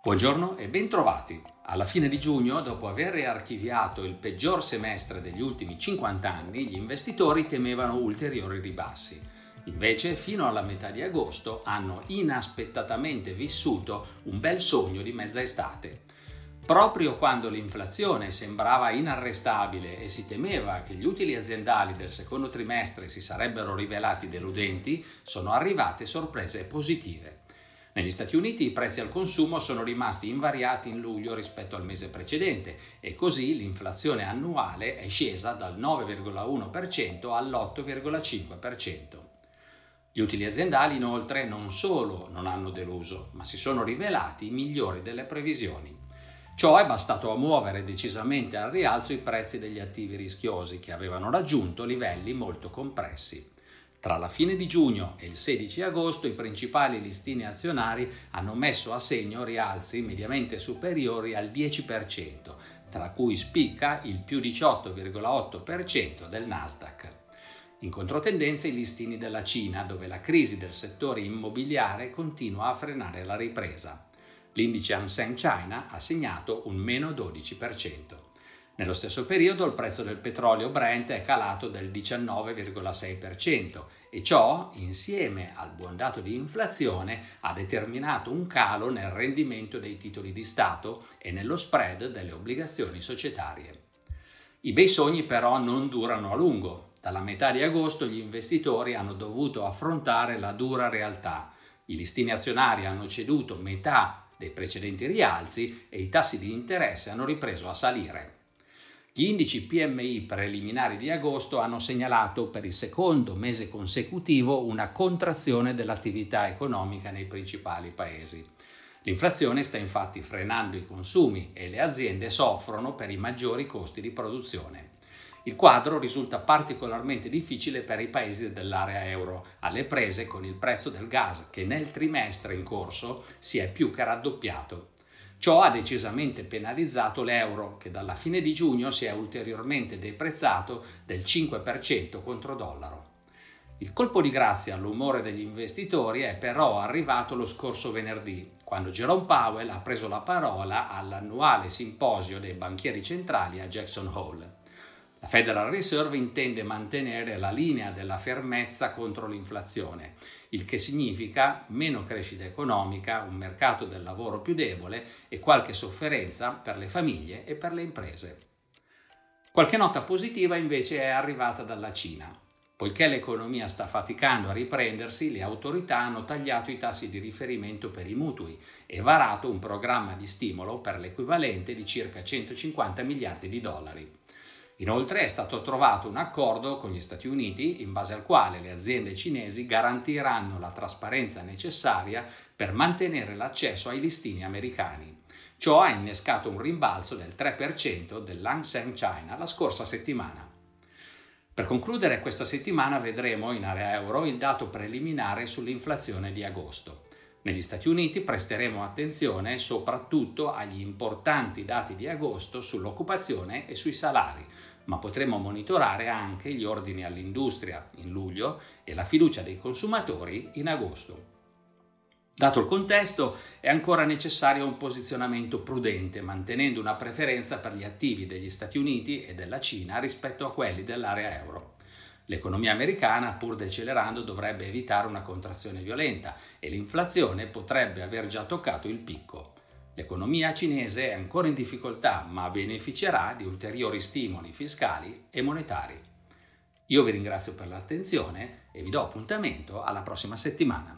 Buongiorno e bentrovati. Alla fine di giugno, dopo aver riarchiviato il peggior semestre degli ultimi 50 anni, gli investitori temevano ulteriori ribassi. Invece, fino alla metà di agosto, hanno inaspettatamente vissuto un bel sogno di mezza estate. Proprio quando l'inflazione sembrava inarrestabile e si temeva che gli utili aziendali del secondo trimestre si sarebbero rivelati deludenti, sono arrivate sorprese positive. Negli Stati Uniti i prezzi al consumo sono rimasti invariati in luglio rispetto al mese precedente e così l'inflazione annuale è scesa dal 9,1% all'8,5%. Gli utili aziendali inoltre non solo non hanno deluso, ma si sono rivelati migliori delle previsioni. Ciò è bastato a muovere decisamente al rialzo i prezzi degli attivi rischiosi che avevano raggiunto livelli molto compressi. Tra la fine di giugno e il 16 agosto i principali listini azionari hanno messo a segno rialzi mediamente superiori al 10%, tra cui spicca il più 18,8% del Nasdaq. In controtendenza i listini della Cina, dove la crisi del settore immobiliare continua a frenare la ripresa. L'indice Hang Seng China ha segnato un meno 12%. Nello stesso periodo il prezzo del petrolio Brent è calato del 19,6% e ciò, insieme al buon dato di inflazione, ha determinato un calo nel rendimento dei titoli di Stato e nello spread delle obbligazioni societarie. I bei sogni però non durano a lungo. Dalla metà di agosto gli investitori hanno dovuto affrontare la dura realtà. I listini azionari hanno ceduto metà dei precedenti rialzi e i tassi di interesse hanno ripreso a salire. Gli indici PMI preliminari di agosto hanno segnalato per il secondo mese consecutivo una contrazione dell'attività economica nei principali paesi. L'inflazione sta infatti frenando i consumi e le aziende soffrono per i maggiori costi di produzione. Il quadro risulta particolarmente difficile per i paesi dell'area euro, alle prese con il prezzo del gas che nel trimestre in corso si è più che raddoppiato. Ciò ha decisamente penalizzato l'euro, che dalla fine di giugno si è ulteriormente deprezzato del 5% contro dollaro. Il colpo di grazia all'umore degli investitori è però arrivato lo scorso venerdì, quando Jerome Powell ha preso la parola all'annuale simposio dei banchieri centrali a Jackson Hole. La Federal Reserve intende mantenere la linea della fermezza contro l'inflazione, il che significa meno crescita economica, un mercato del lavoro più debole e qualche sofferenza per le famiglie e per le imprese. Qualche nota positiva invece è arrivata dalla Cina. Poiché l'economia sta faticando a riprendersi, le autorità hanno tagliato i tassi di riferimento per i mutui e varato un programma di stimolo per l'equivalente di circa 150 miliardi di dollari. Inoltre è stato trovato un accordo con gli Stati Uniti in base al quale le aziende cinesi garantiranno la trasparenza necessaria per mantenere l'accesso ai listini americani. Ciò ha innescato un rimbalzo del 3% dell'Hang Seng China la scorsa settimana. Per concludere, questa settimana vedremo in area euro il dato preliminare sull'inflazione di agosto. Negli Stati Uniti presteremo attenzione soprattutto agli importanti dati di agosto sull'occupazione e sui salari, ma potremo monitorare anche gli ordini all'industria in luglio e la fiducia dei consumatori in agosto. Dato il contesto, è ancora necessario un posizionamento prudente, mantenendo una preferenza per gli attivi degli Stati Uniti e della Cina rispetto a quelli dell'area euro. L'economia americana, pur decelerando, dovrebbe evitare una contrazione violenta e l'inflazione potrebbe aver già toccato il picco. L'economia cinese è ancora in difficoltà, ma beneficerà di ulteriori stimoli fiscali e monetari. Io vi ringrazio per l'attenzione e vi do appuntamento alla prossima settimana.